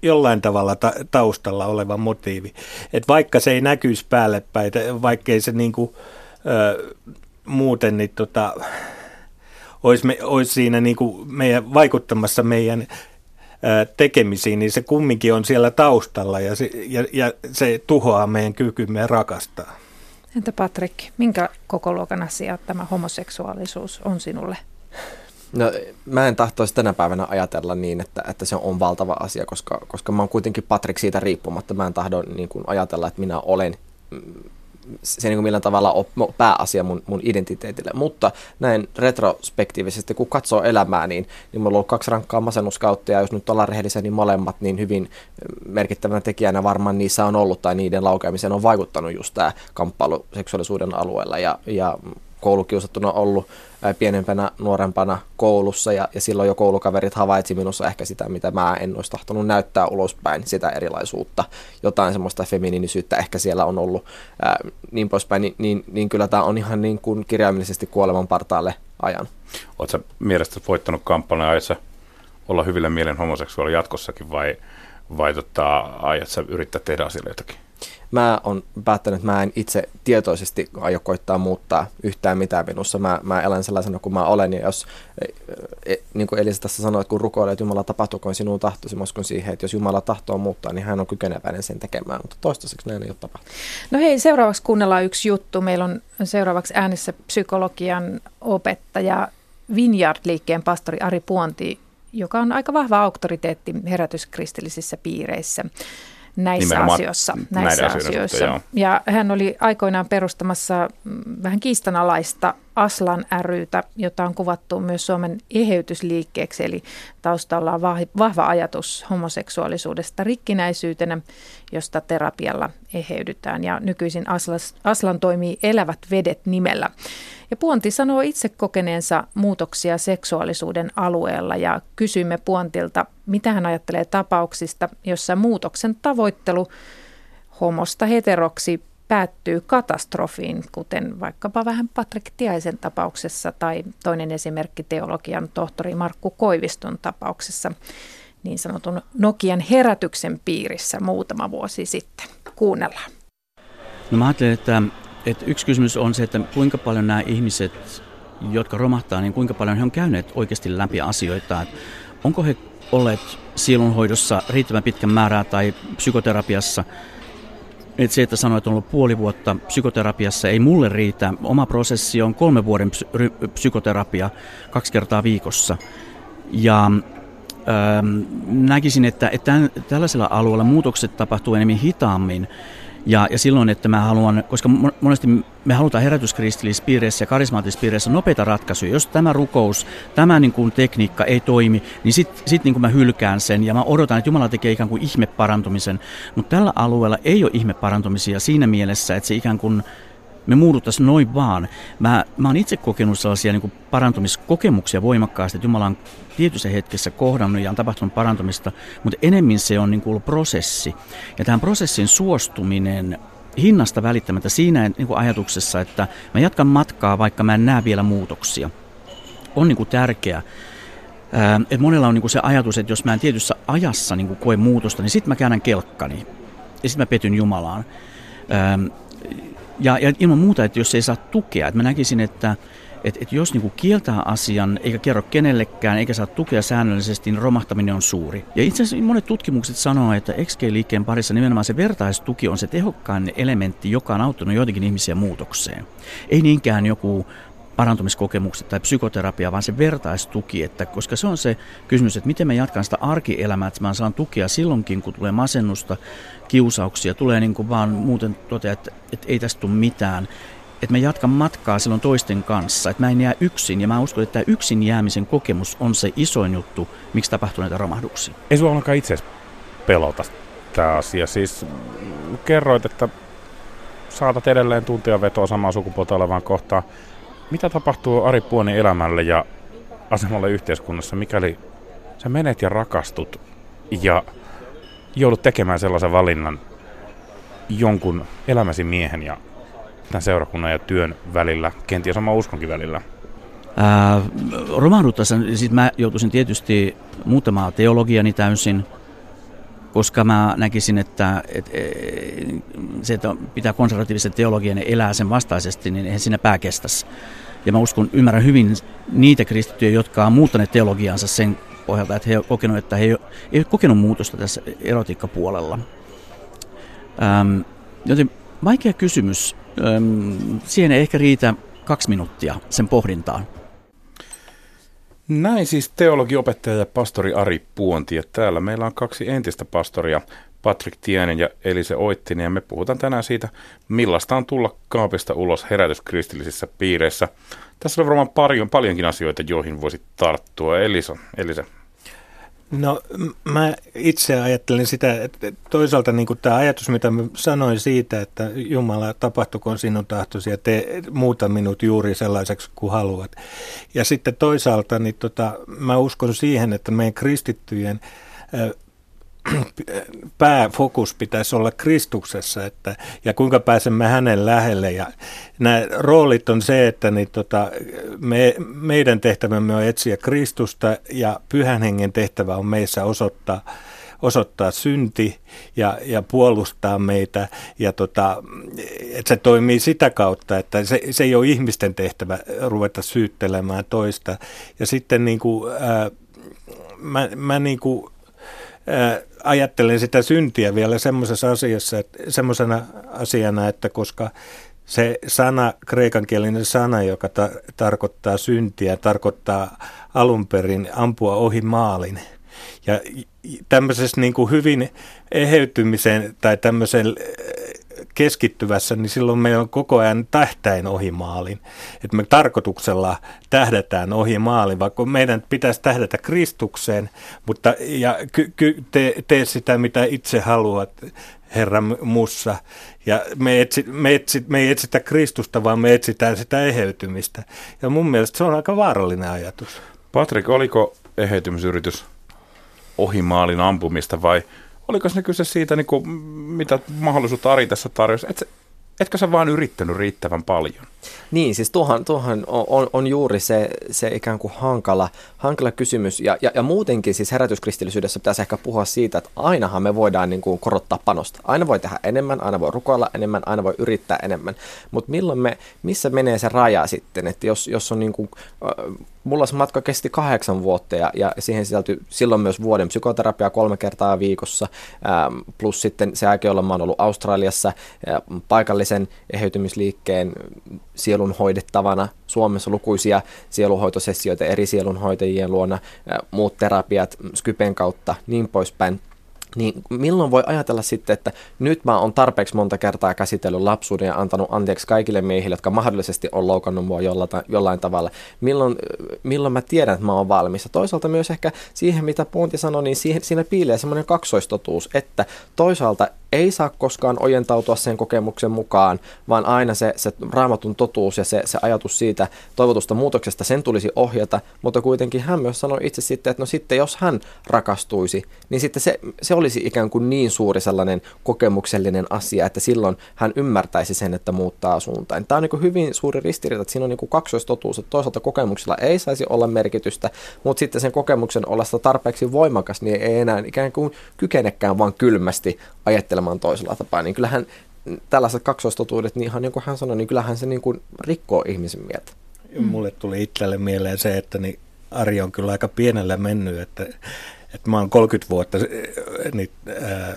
jollain tavalla ta- taustalla oleva motiivi. Et vaikka se ei näkyisi päälle päin, vaikkei se niinku, ö, muuten niin tota, olisi, me, olisi siinä niinku meidän, vaikuttamassa meidän tekemisiin, niin se kumminkin on siellä taustalla ja se, ja, ja se tuhoaa meidän kykymme rakastaa. Entä Patrick, minkä kokoluokan asia tämä homoseksuaalisuus on sinulle? No, mä en tahtoisi tänä päivänä ajatella niin, että, että se on valtava asia, koska, koska mä oon kuitenkin Patrick siitä riippumatta. Mä en tahdo niin kuin ajatella, että minä olen mm, se niin kuin millään tavalla on pääasia mun, mun identiteetille. Mutta näin retrospektiivisesti, kun katsoo elämää, niin, niin mulla on ollut kaksi rankkaa masennuskautta, ja jos nyt ollaan rehellisiä, niin molemmat niin hyvin merkittävänä tekijänä varmaan niissä on ollut, tai niiden laukeamiseen on vaikuttanut just tämä kamppailu seksuaalisuuden alueella, ja, ja koulukiusattuna ollut pienempänä, nuorempana koulussa ja, ja silloin jo koulukaverit havaitsi minussa ehkä sitä, mitä mä en olisi tahtonut näyttää ulospäin, sitä erilaisuutta, jotain semmoista feminiinisyyttä ehkä siellä on ollut ää, niin poispäin, niin, niin, niin kyllä tämä on ihan niin kuin kirjaimellisesti kuoleman partaalle ajan. Oletko mielestäsi voittanut kampanjan ajassa olla hyvillä mielen homoseksuaali jatkossakin vai, vai tota, aiot yrittää tehdä asialle jotakin? Mä oon päättänyt, että mä en itse tietoisesti aio koittaa muuttaa yhtään mitään minussa. Mä, mä elän sellaisena kuin mä olen, ja jos, e, niin kuin Elisa tässä sanoi, että kun rukoilee, että Jumala tapahtukoon sinun tahtosi, mä uskon siihen, että jos Jumala tahtoo muuttaa, niin hän on kykeneväinen sen tekemään, mutta toistaiseksi näin ei ole tapahtunut. No hei, seuraavaksi kuunnellaan yksi juttu. Meillä on seuraavaksi äänessä psykologian opettaja Vineyard-liikkeen pastori Ari Puonti, joka on aika vahva auktoriteetti herätyskristillisissä piireissä näissä Nimenomaan asioissa. Näissä asioissa. Suhteen, ja hän oli aikoinaan perustamassa mm, vähän kiistanalaista Aslan rytä, jota on kuvattu myös Suomen eheytysliikkeeksi, eli taustalla on vahva ajatus homoseksuaalisuudesta rikkinäisyytenä, josta terapialla eheydytään. Ja nykyisin Aslas, Aslan toimii Elävät vedet nimellä. Ja Puonti sanoo itse kokeneensa muutoksia seksuaalisuuden alueella ja kysymme Puontilta, mitä hän ajattelee tapauksista, jossa muutoksen tavoittelu homosta heteroksi päättyy katastrofiin, kuten vaikkapa vähän Patrik Tiaisen tapauksessa tai toinen esimerkki teologian tohtori Markku Koiviston tapauksessa niin sanotun Nokian herätyksen piirissä muutama vuosi sitten. Kuunnellaan. No mä ajattelen, että, että yksi kysymys on se, että kuinka paljon nämä ihmiset, jotka romahtaa, niin kuinka paljon he on käyneet oikeasti läpi asioita. Että onko he olleet sielunhoidossa riittävän pitkän määrää tai psykoterapiassa – että se, että sanoit, että on ollut puoli vuotta psykoterapiassa, ei mulle riitä. Oma prosessi on kolme vuoden psy- psykoterapia kaksi kertaa viikossa. Ja ähm, näkisin, että, että tällaisella alueella muutokset tapahtuu enemmän hitaammin ja, ja silloin, että mä haluan, koska monesti me halutaan herätyskristillisessä piireissä ja karismaattisissa piireissä nopeita ratkaisuja. Jos tämä rukous, tämä niin kuin tekniikka ei toimi, niin sitten sit niin kuin mä hylkään sen ja mä odotan, että Jumala tekee ikään kuin ihme parantumisen. Mutta tällä alueella ei ole ihme parantumisia siinä mielessä, että se ikään kuin me muuduttaisiin noin vaan. Mä, mä oon itse kokenut sellaisia niin parantumiskokemuksia voimakkaasti, että Jumala on tietyssä hetkessä kohdannut ja on tapahtunut parantumista, mutta enemmän se on niin kuin ollut prosessi. Ja tähän prosessin suostuminen hinnasta välittämättä siinä niin kuin ajatuksessa, että mä jatkan matkaa, vaikka mä en näe vielä muutoksia, on niin kuin tärkeä. Et monella on niin kuin se ajatus, että jos mä en tietyssä ajassa niin kuin koe muutosta, niin sitten mä käännän kelkkani ja sitten mä petyn Jumalaan. Ja, ja ilman muuta, että jos ei saa tukea, että mä näkisin, että et, et jos niinku kieltää asian eikä kerro kenellekään eikä saa tukea säännöllisesti, niin romahtaminen on suuri. Ja itse asiassa monet tutkimukset sanoo, että XG-liikkeen parissa nimenomaan se vertaistuki on se tehokkain elementti, joka on auttanut joitakin ihmisiä muutokseen. Ei niinkään joku parantumiskokemukset tai psykoterapia, vaan se vertaistuki, että koska se on se kysymys, että miten mä jatkan sitä arkielämää, että mä saan tukea silloinkin, kun tulee masennusta, kiusauksia, tulee niin kuin vaan muuten totea, että, että ei tästä tule mitään, että mä jatkan matkaa silloin toisten kanssa, että mä en jää yksin. Ja mä uskon, että tämä yksin jäämisen kokemus on se isoin juttu, miksi tapahtuu näitä romahduksia. Ei sua ollenkaan itse pelota tämä asia. Siis kerroit, että saatat edelleen tuntia vetoa samaa sukupuolta olevaan kohtaan. Mitä tapahtuu Ari Puonin elämälle ja asemalle yhteiskunnassa, mikäli sä menet ja rakastut ja joudut tekemään sellaisen valinnan jonkun elämäsi miehen ja tämän seurakunnan ja työn välillä, kenties sama uskonkin välillä? Romahduttaessa, siis mä joutuisin tietysti muuttamaan teologiani täysin, koska mä näkisin, että, että e, se, että pitää konservatiivisen teologian elää sen vastaisesti, niin eihän siinä pää kestäisi. Ja mä uskon, ymmärrän hyvin niitä kristittyjä, jotka on muuttaneet teologiansa sen pohjalta, että he ovat kokenut, että he ei ole kokenut muutosta tässä erotiikkapuolella. Ähm, joten vaikea kysymys Öm, siihen ei ehkä riitä kaksi minuuttia sen pohdintaan. Näin siis teologiopettaja ja pastori Ari Puonti. Ja täällä meillä on kaksi entistä pastoria, Patrick Tienen ja Elise Oittinen. Ja me puhutaan tänään siitä, millaista on tulla kaapista ulos herätyskristillisissä piireissä. Tässä on varmaan paljon, paljonkin asioita, joihin voisi tarttua. Elisa, Elise, No mä itse ajattelen sitä, että toisaalta niin tämä ajatus, mitä mä sanoin siitä, että Jumala tapahtukoon sinun tahtosi ja tee muuta minut juuri sellaiseksi kuin haluat. Ja sitten toisaalta niin tota, mä uskon siihen, että meidän kristittyjen pääfokus pitäisi olla Kristuksessa että, ja kuinka pääsemme hänen lähelle. Ja nämä roolit on se, että niin, tota, me, meidän tehtävämme on etsiä Kristusta ja pyhän hengen tehtävä on meissä osoittaa, osoittaa synti ja, ja puolustaa meitä. Ja tota, että se toimii sitä kautta, että se, se ei ole ihmisten tehtävä ruveta syyttelemään toista. Ja sitten niin kuin, ää, mä, mä niin kuin, ää, ajattelen sitä syntiä vielä semmoisessa asiassa, että, semmoisena asiana, että koska se sana, kreikankielinen sana, joka ta- tarkoittaa syntiä, tarkoittaa alun perin ampua ohi maalin. Ja tämmöisessä niin kuin hyvin eheytymisen tai tämmöisen keskittyvässä, niin silloin meillä on koko ajan tähtäin ohi maalin. Että me tarkoituksella tähdätään ohi maalin, vaikka meidän pitäisi tähdätä Kristukseen, mutta ja ky, ky, tee, tee sitä, mitä itse haluat, Herra mussa. Ja me, etsi, me, etsi, me ei etsitä Kristusta, vaan me etsitään sitä eheytymistä. Ja mun mielestä se on aika vaarallinen ajatus. Patrik, oliko eheytymisyritys ohi maalin ampumista vai oliko se kyse siitä, niin kuin, mitä mahdollisuutta Ari tässä tarjosi? Et, etkö sä vaan yrittänyt riittävän paljon? Niin, siis tuohan, tuohan on, on, juuri se, se ikään kuin hankala, hankala kysymys. Ja, ja, ja muutenkin siis herätyskristillisyydessä pitäisi ehkä puhua siitä, että ainahan me voidaan niin kuin korottaa panosta. Aina voi tehdä enemmän, aina voi rukoilla enemmän, aina voi yrittää enemmän. Mutta milloin me, missä menee se raja sitten, että jos, jos on niin kuin, äh, mulla se matka kesti kahdeksan vuotta ja, ja siihen sisältyi silloin myös vuoden psykoterapiaa kolme kertaa viikossa, ähm, plus sitten se aika, jolloin mä oon ollut Australiassa äh, paikallisen eheytymisliikkeen sielun hoidettavana. Suomessa lukuisia sielunhoitosessioita eri sielunhoitajien luona, muut terapiat Skypen kautta, niin poispäin niin milloin voi ajatella sitten, että nyt mä oon tarpeeksi monta kertaa käsitellyt lapsuuden ja antanut anteeksi kaikille miehille, jotka mahdollisesti on loukannut mua jollain, tavalla. Milloin, milloin mä tiedän, että mä oon valmis. Ja toisaalta myös ehkä siihen, mitä Ponti sanoi, niin siihen, siinä piilee semmoinen kaksoistotuus, että toisaalta ei saa koskaan ojentautua sen kokemuksen mukaan, vaan aina se, se raamatun totuus ja se, se ajatus siitä toivotusta muutoksesta, sen tulisi ohjata, mutta kuitenkin hän myös sanoi itse sitten, että no sitten jos hän rakastuisi, niin sitten se, se olisi ikään kuin niin suuri sellainen kokemuksellinen asia, että silloin hän ymmärtäisi sen, että muuttaa suuntaan. Tämä on niin hyvin suuri ristiriita, että siinä on niin kaksoistotuus, että toisaalta kokemuksella ei saisi olla merkitystä, mutta sitten sen kokemuksen ollessa tarpeeksi voimakas, niin ei enää ikään kuin kykenekään vaan kylmästi ajattelemaan toisella tapaa, niin kyllähän tällaiset kaksoistotuudet, niin ihan niin kuin hän sanoi, niin kyllähän se niin kuin rikkoo ihmisen mieltä. Mulle tuli itselle mieleen se, että niin Ari on kyllä aika pienellä mennyt, että että mä oon 30 vuotta niin, äh,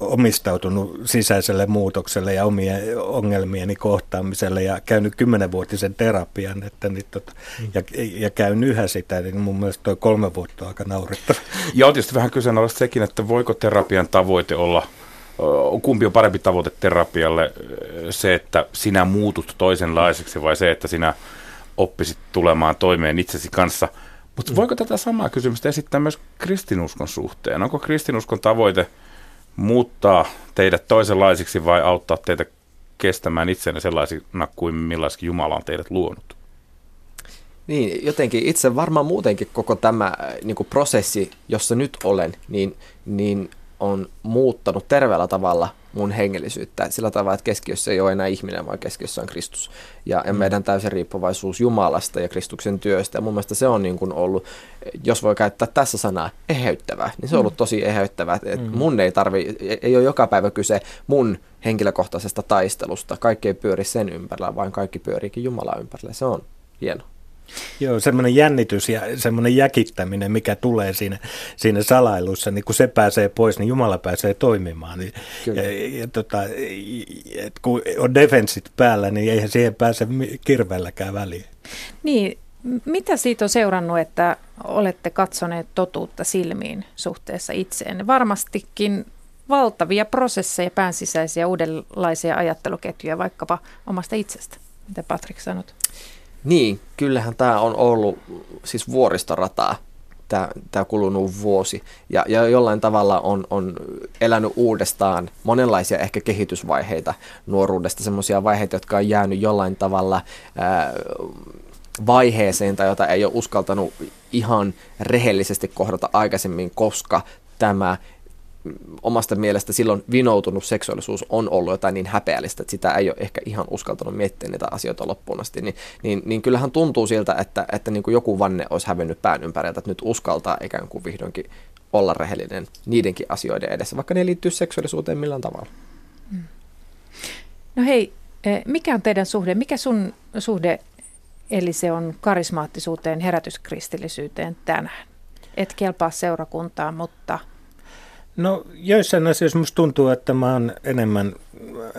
omistautunut sisäiselle muutokselle ja omien ongelmieni kohtaamiselle ja käynyt kymmenenvuotisen terapian että niin, tota, mm. ja, ja käyn yhä sitä, niin mun mielestä toi kolme vuotta on aika naurettava. Ja on tietysti vähän kyseenalaista sekin, että voiko terapian tavoite olla kumpi on parempi tavoite terapialle, se, että sinä muutut toisenlaiseksi vai se, että sinä oppisit tulemaan toimeen itsesi kanssa – mutta voiko tätä samaa kysymystä esittää myös kristinuskon suhteen? Onko kristinuskon tavoite muuttaa teidät toisenlaisiksi vai auttaa teitä kestämään itsenne sellaisina kuin millaisikin Jumala on teidät luonut? Niin, jotenkin itse varmaan muutenkin koko tämä äh, niin kuin prosessi, jossa nyt olen, niin, niin on muuttanut terveellä tavalla mun hengellisyyttä sillä tavalla, että keskiössä ei ole enää ihminen, vaan keskiössä on Kristus. Ja, ja mm. meidän täysin riippuvaisuus Jumalasta ja Kristuksen työstä. Ja mun mielestä se on niin kuin ollut, jos voi käyttää tässä sanaa, eheyttävää, niin se on ollut mm. tosi eheyttävää. Että mm. mun ei tarvi, ei ole joka päivä kyse mun henkilökohtaisesta taistelusta. Kaikki ei pyöri sen ympärillä, vaan kaikki pyöriikin Jumala ympärillä. Se on hieno. Joo, semmoinen jännitys ja semmoinen jäkittäminen, mikä tulee siinä, siinä salailussa, niin kun se pääsee pois, niin Jumala pääsee toimimaan. Niin, ja, ja, tota, et kun on defensit päällä, niin eihän siihen pääse kirveelläkään väliin. Niin, mitä siitä on seurannut, että olette katsoneet totuutta silmiin suhteessa itseen? Varmastikin valtavia prosesseja, päänsisäisiä uudenlaisia ajatteluketjuja vaikkapa omasta itsestä. Mitä Patrik sanot? Niin, kyllähän tämä on ollut siis vuoristorataa. Tämä, tämä kulunut vuosi. Ja, ja jollain tavalla on, on elänyt uudestaan monenlaisia ehkä kehitysvaiheita nuoruudesta, semmoisia vaiheita, jotka on jäänyt jollain tavalla ää, vaiheeseen tai jota ei ole uskaltanut ihan rehellisesti kohdata aikaisemmin, koska tämä omasta mielestä silloin vinoutunut seksuaalisuus on ollut jotain niin häpeällistä, että sitä ei ole ehkä ihan uskaltanut miettiä niitä asioita loppuun asti, niin, niin, niin kyllähän tuntuu siltä, että, että niin kuin joku vanne olisi hävennyt pään ympäriltä, että nyt uskaltaa ikään kuin vihdoinkin olla rehellinen niidenkin asioiden edessä, vaikka ne liittyy seksuaalisuuteen millään tavalla. No hei, eh, mikä on teidän suhde, mikä sun suhde, eli se on karismaattisuuteen, herätyskristillisyyteen tänään? Et kelpaa seurakuntaan, mutta No joissain asioissa musta tuntuu, että mä oon enemmän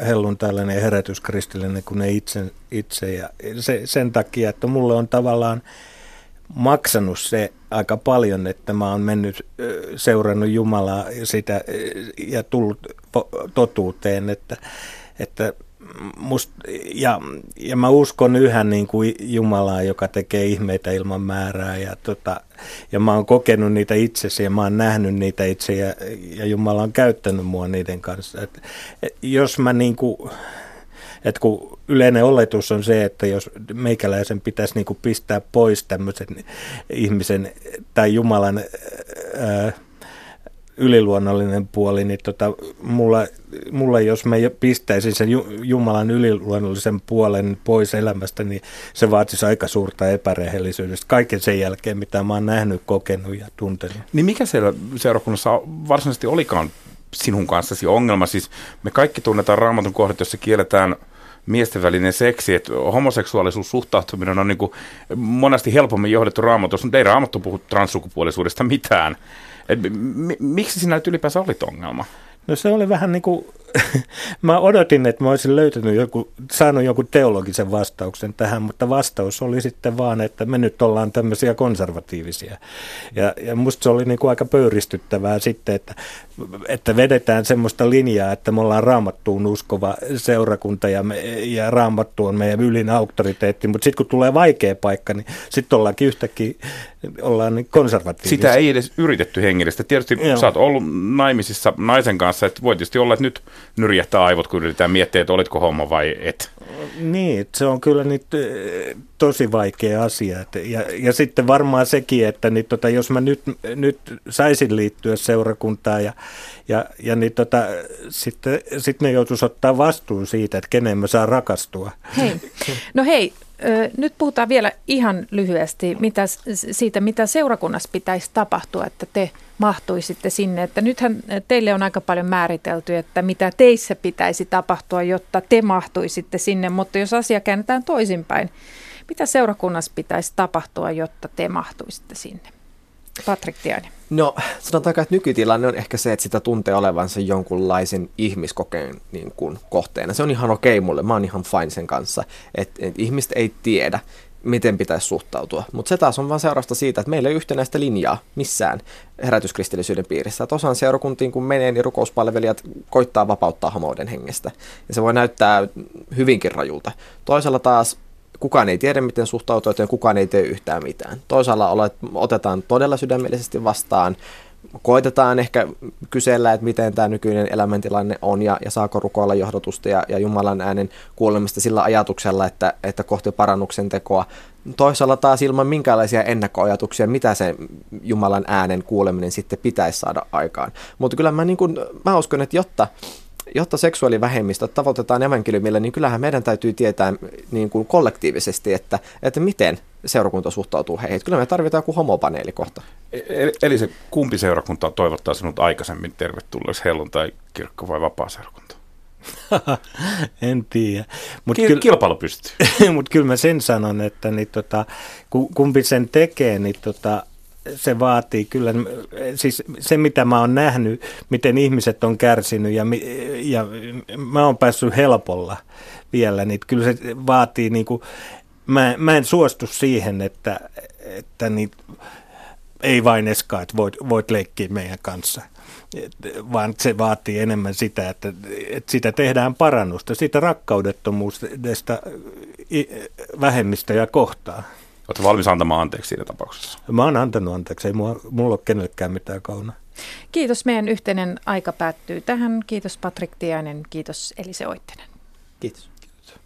hellun tällainen herätyskristillinen kuin ne itse, itse ja se, sen takia, että mulle on tavallaan maksanut se aika paljon, että mä oon mennyt seurannut Jumalaa sitä ja tullut totuuteen, että, että must, ja, ja mä uskon yhä niin kuin Jumalaa, joka tekee ihmeitä ilman määrää ja, tota, ja mä oon kokenut niitä itsesi ja mä oon nähnyt niitä itse ja, ja Jumala on käyttänyt mua niiden kanssa. Et, et, jos mä niin kuin, että kun yleinen oletus on se, että jos meikäläisen pitäisi niin kuin pistää pois tämmöisen ihmisen tai Jumalan ää, yliluonnollinen puoli, niin tota, mulla, mulla, jos mä pistäisin sen Jumalan yliluonnollisen puolen pois elämästä, niin se vaatisi aika suurta epärehellisyydestä kaiken sen jälkeen, mitä mä oon nähnyt, kokenut ja tuntenut. Niin mikä siellä seurakunnassa varsinaisesti olikaan sinun kanssasi ongelma? Siis me kaikki tunnetaan raamatun kohdat, jossa kielletään miesten välinen seksi, että homoseksuaalisuus suhtautuminen on niin kuin monesti helpommin johdettu raamatussa, mutta ei raamattu puhu transsukupuolisuudesta mitään. Et, m- miksi sinä ylipäänsä olit ongelma? No se oli vähän niin kuin, mä odotin, että mä olisin löytänyt joku, saanut jonkun teologisen vastauksen tähän, mutta vastaus oli sitten vaan, että me nyt ollaan tämmöisiä konservatiivisia. Ja, ja musta se oli niin kuin aika pöyristyttävää sitten, että, että vedetään semmoista linjaa, että me ollaan raamattuun uskova seurakunta ja, me, ja raamattu on meidän ylin auktoriteetti, mutta sitten kun tulee vaikea paikka, niin sitten ollaankin yhtäkkiä ollaan niin konservatiivisia. Sitä ei edes yritetty hengellistä. Tietysti Joo. sä oot ollut naimisissa naisen kanssa, että voi tietysti olla, että nyt nyrjähtää aivot, kun yritetään miettiä, että olitko homma vai et. Niin, se on kyllä nyt tosi vaikea asia. Ja, ja sitten varmaan sekin, että niin tota, jos mä nyt, nyt saisin liittyä seurakuntaan ja, ja, ja niin tota, sitten sit ne joutuisi ottaa vastuun siitä, että kenen mä saan rakastua. Hei. No hei, nyt puhutaan vielä ihan lyhyesti mitä, siitä, mitä seurakunnassa pitäisi tapahtua, että te mahtuisitte sinne. Että nythän teille on aika paljon määritelty, että mitä teissä pitäisi tapahtua, jotta te mahtuisitte sinne, mutta jos asia käännetään toisinpäin, mitä seurakunnassa pitäisi tapahtua, jotta te mahtuisitte sinne? Patrik Tiainen. No sanotaanko, että nykytilanne on ehkä se, että sitä tuntee olevansa jonkunlaisen ihmiskokeen niin kuin, kohteena. Se on ihan okei mulle, mä oon ihan fine sen kanssa, että, että ihmiset ei tiedä, miten pitäisi suhtautua. Mutta se taas on vain seurasta siitä, että meillä ei yhtenäistä linjaa missään herätyskristillisyyden piirissä. Että osaan seurakuntiin, kun menee, niin rukouspalvelijat koittaa vapauttaa homouden hengestä. Ja se voi näyttää hyvinkin rajulta. Toisella taas kukaan ei tiedä, miten suhtautua, joten kukaan ei tee yhtään mitään. Toisaalla olet, otetaan todella sydämellisesti vastaan, koitetaan ehkä kysellä, että miten tämä nykyinen elämäntilanne on ja, ja saako rukoilla johdotusta ja, ja Jumalan äänen kuulemista sillä ajatuksella, että, että kohti parannuksen tekoa. Toisaalla taas ilman minkäänlaisia ennakkoajatuksia, mitä se Jumalan äänen kuuleminen sitten pitäisi saada aikaan. Mutta kyllä mä, niin kun, mä uskon, että jotta jotta seksuaalivähemmistöt tavoitetaan evankeliumilla, niin kyllähän meidän täytyy tietää niin kuin kollektiivisesti, että, että miten seurakunta suhtautuu heihin. Kyllä me tarvitaan joku homopaneeli kohta. Eli, eli se kumpi seurakunta toivottaa sinut aikaisemmin tervetulleeksi helluntai kirkko vai vapaa seurakunta? en tiedä. Mut Ki- kyllä, kilpailu pystyy. Mutta kyllä mä sen sanon, että niin tota, kumpi sen tekee, niin tota, se vaatii kyllä, siis se mitä mä oon nähnyt, miten ihmiset on kärsinyt ja, ja mä oon päässyt helpolla vielä, niin kyllä se vaatii niin kuin, mä, mä en suostu siihen, että, että niin, ei vain Eska, että voit, voit leikkiä meidän kanssa vaan se vaatii enemmän sitä, että, että sitä tehdään parannusta, siitä rakkaudettomuudesta vähemmistöjä kohtaan. Oletko valmis antamaan anteeksi siinä tapauksessa? Mä oon antanut anteeksi, ei mulla, mulla ole kenellekään mitään kauna. Kiitos, meidän yhteinen aika päättyy tähän. Kiitos Patrik Tiainen, kiitos Elise Oittinen. Kiitos. Kiitos.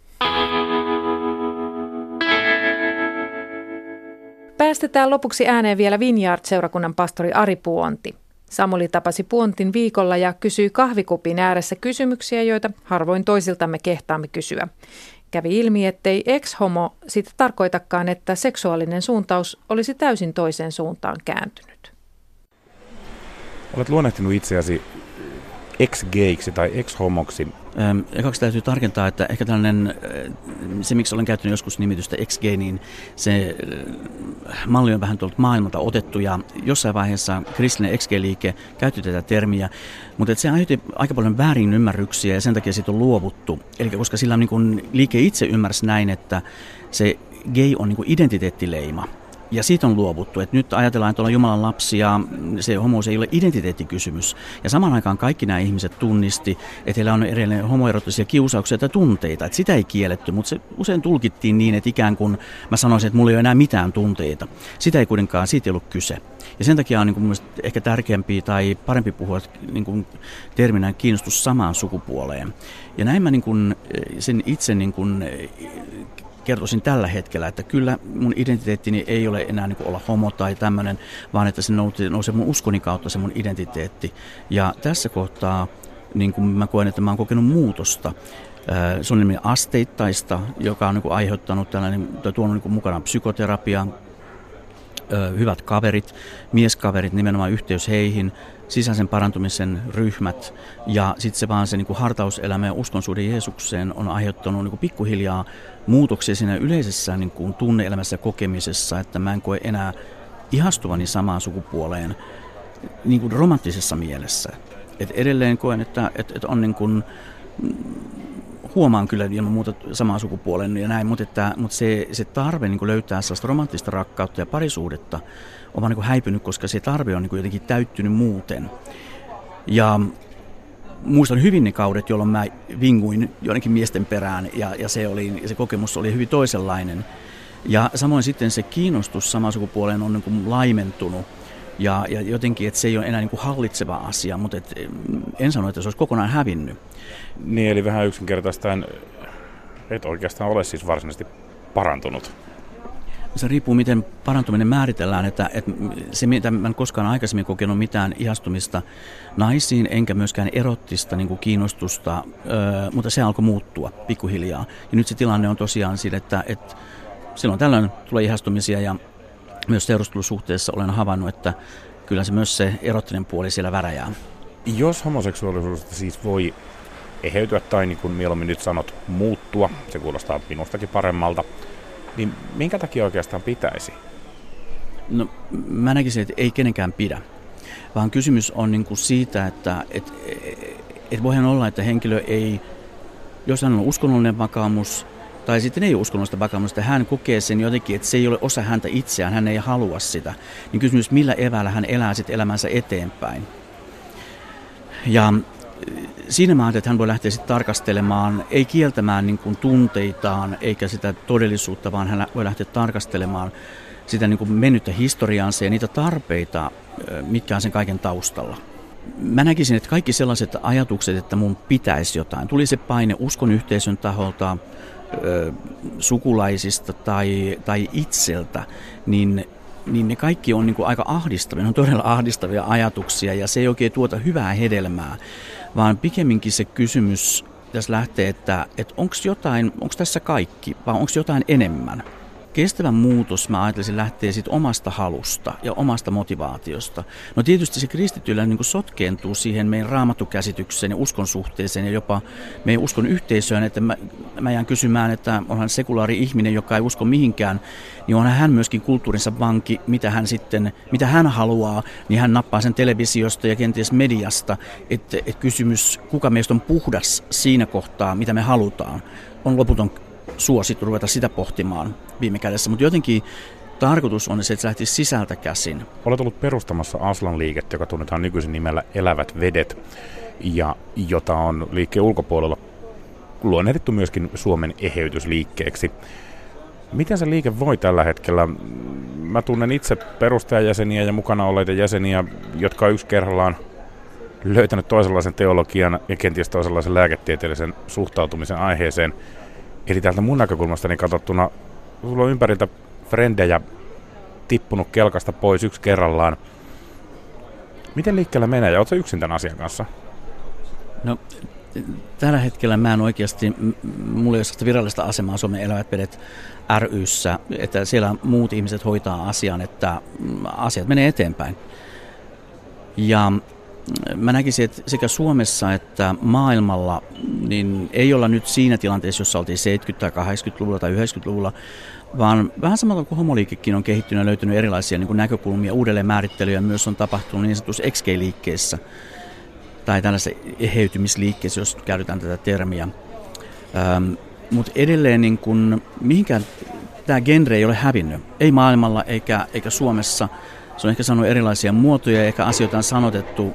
Päästetään lopuksi ääneen vielä Vineyard-seurakunnan pastori Ari Puonti. Samuli tapasi Puontin viikolla ja kysyi kahvikupin ääressä kysymyksiä, joita harvoin toisiltamme kehtaamme kysyä. Kävi ilmi, ettei ex-homo sitä tarkoitakaan, että seksuaalinen suuntaus olisi täysin toiseen suuntaan kääntynyt. Olet luonnehtinut itseäsi ex-geiksi tai ex-homoksi Ekaksi täytyy tarkentaa, että ehkä tällainen, se miksi olen käyttänyt joskus nimitystä ex niin se malli on vähän tuolta maailmalta otettu ja jossain vaiheessa kristillinen ex liike käytti tätä termiä, mutta se aiheutti aika paljon väärin ymmärryksiä ja sen takia siitä on luovuttu. Eli koska sillä niin kuin liike itse ymmärsi näin, että se gay on niin identiteettileima, ja siitä on luovuttu, että nyt ajatellaan, että ollaan Jumalan lapsi ja se homous ei ole identiteettikysymys. Ja samaan aikaan kaikki nämä ihmiset tunnisti, että heillä on edelleen homoerottisia kiusauksia tai tunteita. Että sitä ei kielletty, mutta se usein tulkittiin niin, että ikään kuin mä sanoisin, että mulla ei ole enää mitään tunteita. Sitä ei kuitenkaan, siitä ei ollut kyse. Ja sen takia on niin kuin ehkä tärkeämpi tai parempi puhua niin kuin terminä kiinnostus samaan sukupuoleen. Ja näin mä niin kuin sen itse niin kuin kertoisin tällä hetkellä, että kyllä mun identiteettini ei ole enää niin olla homo tai tämmöinen, vaan että se nousee, mun uskoni kautta se mun identiteetti. Ja tässä kohtaa niin kuin mä koen, että mä oon kokenut muutosta. Se on nimenomaan asteittaista, joka on niin aiheuttanut tällainen, tai tuonut niin mukana psykoterapia, hyvät kaverit, mieskaverit, nimenomaan yhteys heihin, sisäisen parantumisen ryhmät ja sitten se vaan se niin hartauselämä ja uskonsuhde Jeesukseen on aiheuttanut niin kuin pikkuhiljaa muutoksia siinä yleisessä niin kuin tunneelämässä ja kokemisessa, että mä en koe enää ihastuvani samaan sukupuoleen niin kuin romanttisessa mielessä. Et edelleen koen, että, että, että on niin kuin, huomaan kyllä ilman muuta samaa sukupuolen ja näin, mutta, että, mutta se, se tarve niin löytää sellaista romanttista rakkautta ja parisuudetta on vaan niin häipynyt, koska se tarve on niin jotenkin täyttynyt muuten. Ja muistan hyvin ne kaudet, jolloin mä vinguin joidenkin miesten perään ja, ja se, oli, se kokemus oli hyvin toisenlainen. Ja samoin sitten se kiinnostus samaan sukupuoleen on niin kuin laimentunut ja, ja jotenkin, että se ei ole enää niin kuin hallitseva asia, mutta et, en sano, että se olisi kokonaan hävinnyt. Niin, eli vähän yksinkertaistaan et oikeastaan ole siis varsinaisesti parantunut. Se riippuu, miten parantuminen määritellään, että, että se, mitä mä en koskaan aikaisemmin kokenut mitään ihastumista naisiin, enkä myöskään erottista niin kuin kiinnostusta, öö, mutta se alkoi muuttua pikkuhiljaa. Ja nyt se tilanne on tosiaan sillä, että, että silloin tällöin tulee ihastumisia ja myös seurustelusuhteessa olen havainnut, että kyllä se myös se erottinen puoli siellä väräjää. Jos homoseksuaalisuudesta siis voi eheytyä tai niin kuin mieluummin nyt sanot muuttua, se kuulostaa minustakin paremmalta, niin minkä takia oikeastaan pitäisi? No mä näkisin, että ei kenenkään pidä, vaan kysymys on niin kuin siitä, että et, et voihan olla, että henkilö ei, jos hän on uskonnollinen vakaumus, tai sitten ei uskonnollista vakaumusta, hän kokee sen jotenkin, että se ei ole osa häntä itseään, hän ei halua sitä, niin kysymys, millä evällä hän elää sitten elämänsä eteenpäin. Ja siinä mä että hän voi lähteä sitten tarkastelemaan, ei kieltämään niin kuin tunteitaan eikä sitä todellisuutta, vaan hän voi lähteä tarkastelemaan sitä niin kuin mennyttä historiaansa ja niitä tarpeita, mitkä on sen kaiken taustalla. Mä näkisin, että kaikki sellaiset ajatukset, että mun pitäisi jotain, tuli se paine uskon yhteisön taholta, sukulaisista tai, tai itseltä, niin niin ne kaikki on niin kuin aika ahdistavia, ne on todella ahdistavia ajatuksia ja se ei oikein tuota hyvää hedelmää vaan pikemminkin se kysymys tässä lähtee, että, että onko jotain, onko tässä kaikki vai onko jotain enemmän? Kestävä muutos, mä ajattelisin, lähtee siitä omasta halusta ja omasta motivaatiosta. No tietysti se kristityllä niin sotkeentuu siihen meidän raamattukäsitykseen ja uskon suhteeseen ja jopa meidän uskon yhteisöön, että mä, mä jään kysymään, että onhan sekulaari ihminen, joka ei usko mihinkään, niin onhan hän myöskin kulttuurinsa vanki, mitä hän sitten, mitä hän haluaa, niin hän nappaa sen televisiosta ja kenties mediasta, että, että kysymys, kuka meistä on puhdas siinä kohtaa, mitä me halutaan, on loputon suosittu ruveta sitä pohtimaan viime kädessä, mutta jotenkin tarkoitus on se, että se lähtisi sisältä käsin. Olet ollut perustamassa Aslan-liikettä, joka tunnetaan nykyisin nimellä Elävät vedet, ja jota on liikkeen ulkopuolella luonnehdittu myöskin Suomen eheytysliikkeeksi. Miten se liike voi tällä hetkellä? Mä tunnen itse perustajajäseniä ja mukana olleita jäseniä, jotka yksi kerrallaan löytänyt toisenlaisen teologian ja kenties toisenlaisen lääketieteellisen suhtautumisen aiheeseen. Eli täältä mun näkökulmastani katsottuna, sulla on ympäriltä frendejä tippunut kelkasta pois yksi kerrallaan. Miten liikkeellä menee ja oletko yksin tämän asian kanssa? No, tällä hetkellä mä en oikeasti, mulla ei ole virallista asemaa Suomen elävät vedet ryssä, että siellä muut ihmiset hoitaa asian, että asiat menee eteenpäin. Ja mä näkisin, että sekä Suomessa että maailmalla niin ei olla nyt siinä tilanteessa, jossa oltiin 70- tai 80-luvulla tai 90-luvulla, vaan vähän samalla kuin homoliikekin on kehittynyt ja löytynyt erilaisia niin kuin näkökulmia, uudelleen määrittelyjä myös on tapahtunut niin sanotussa XG-liikkeessä tai tällaisessa eheytymisliikkeessä, jos käytetään tätä termiä. Ähm, Mutta edelleen niin kun, mihinkään tämä genre ei ole hävinnyt, ei maailmalla eikä, eikä Suomessa. Se on ehkä saanut erilaisia muotoja ja ehkä asioita on sanotettu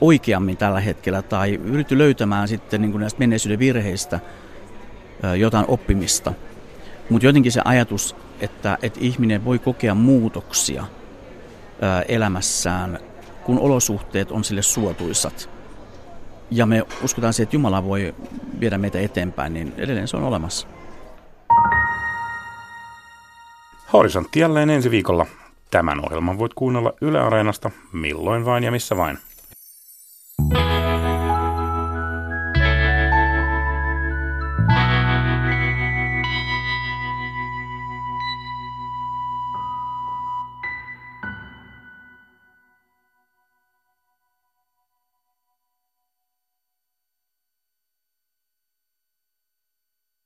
oikeammin tällä hetkellä tai yritetty löytämään sitten niin kuin näistä menneisyyden virheistä jotain oppimista. Mutta jotenkin se ajatus, että, että ihminen voi kokea muutoksia elämässään, kun olosuhteet on sille suotuisat. Ja me uskotaan siihen, että Jumala voi viedä meitä eteenpäin, niin edelleen se on olemassa. Horisontti jälleen ensi viikolla. Tämän ohjelman voit kuunnella Yle Areenasta milloin vain ja missä vain. thank you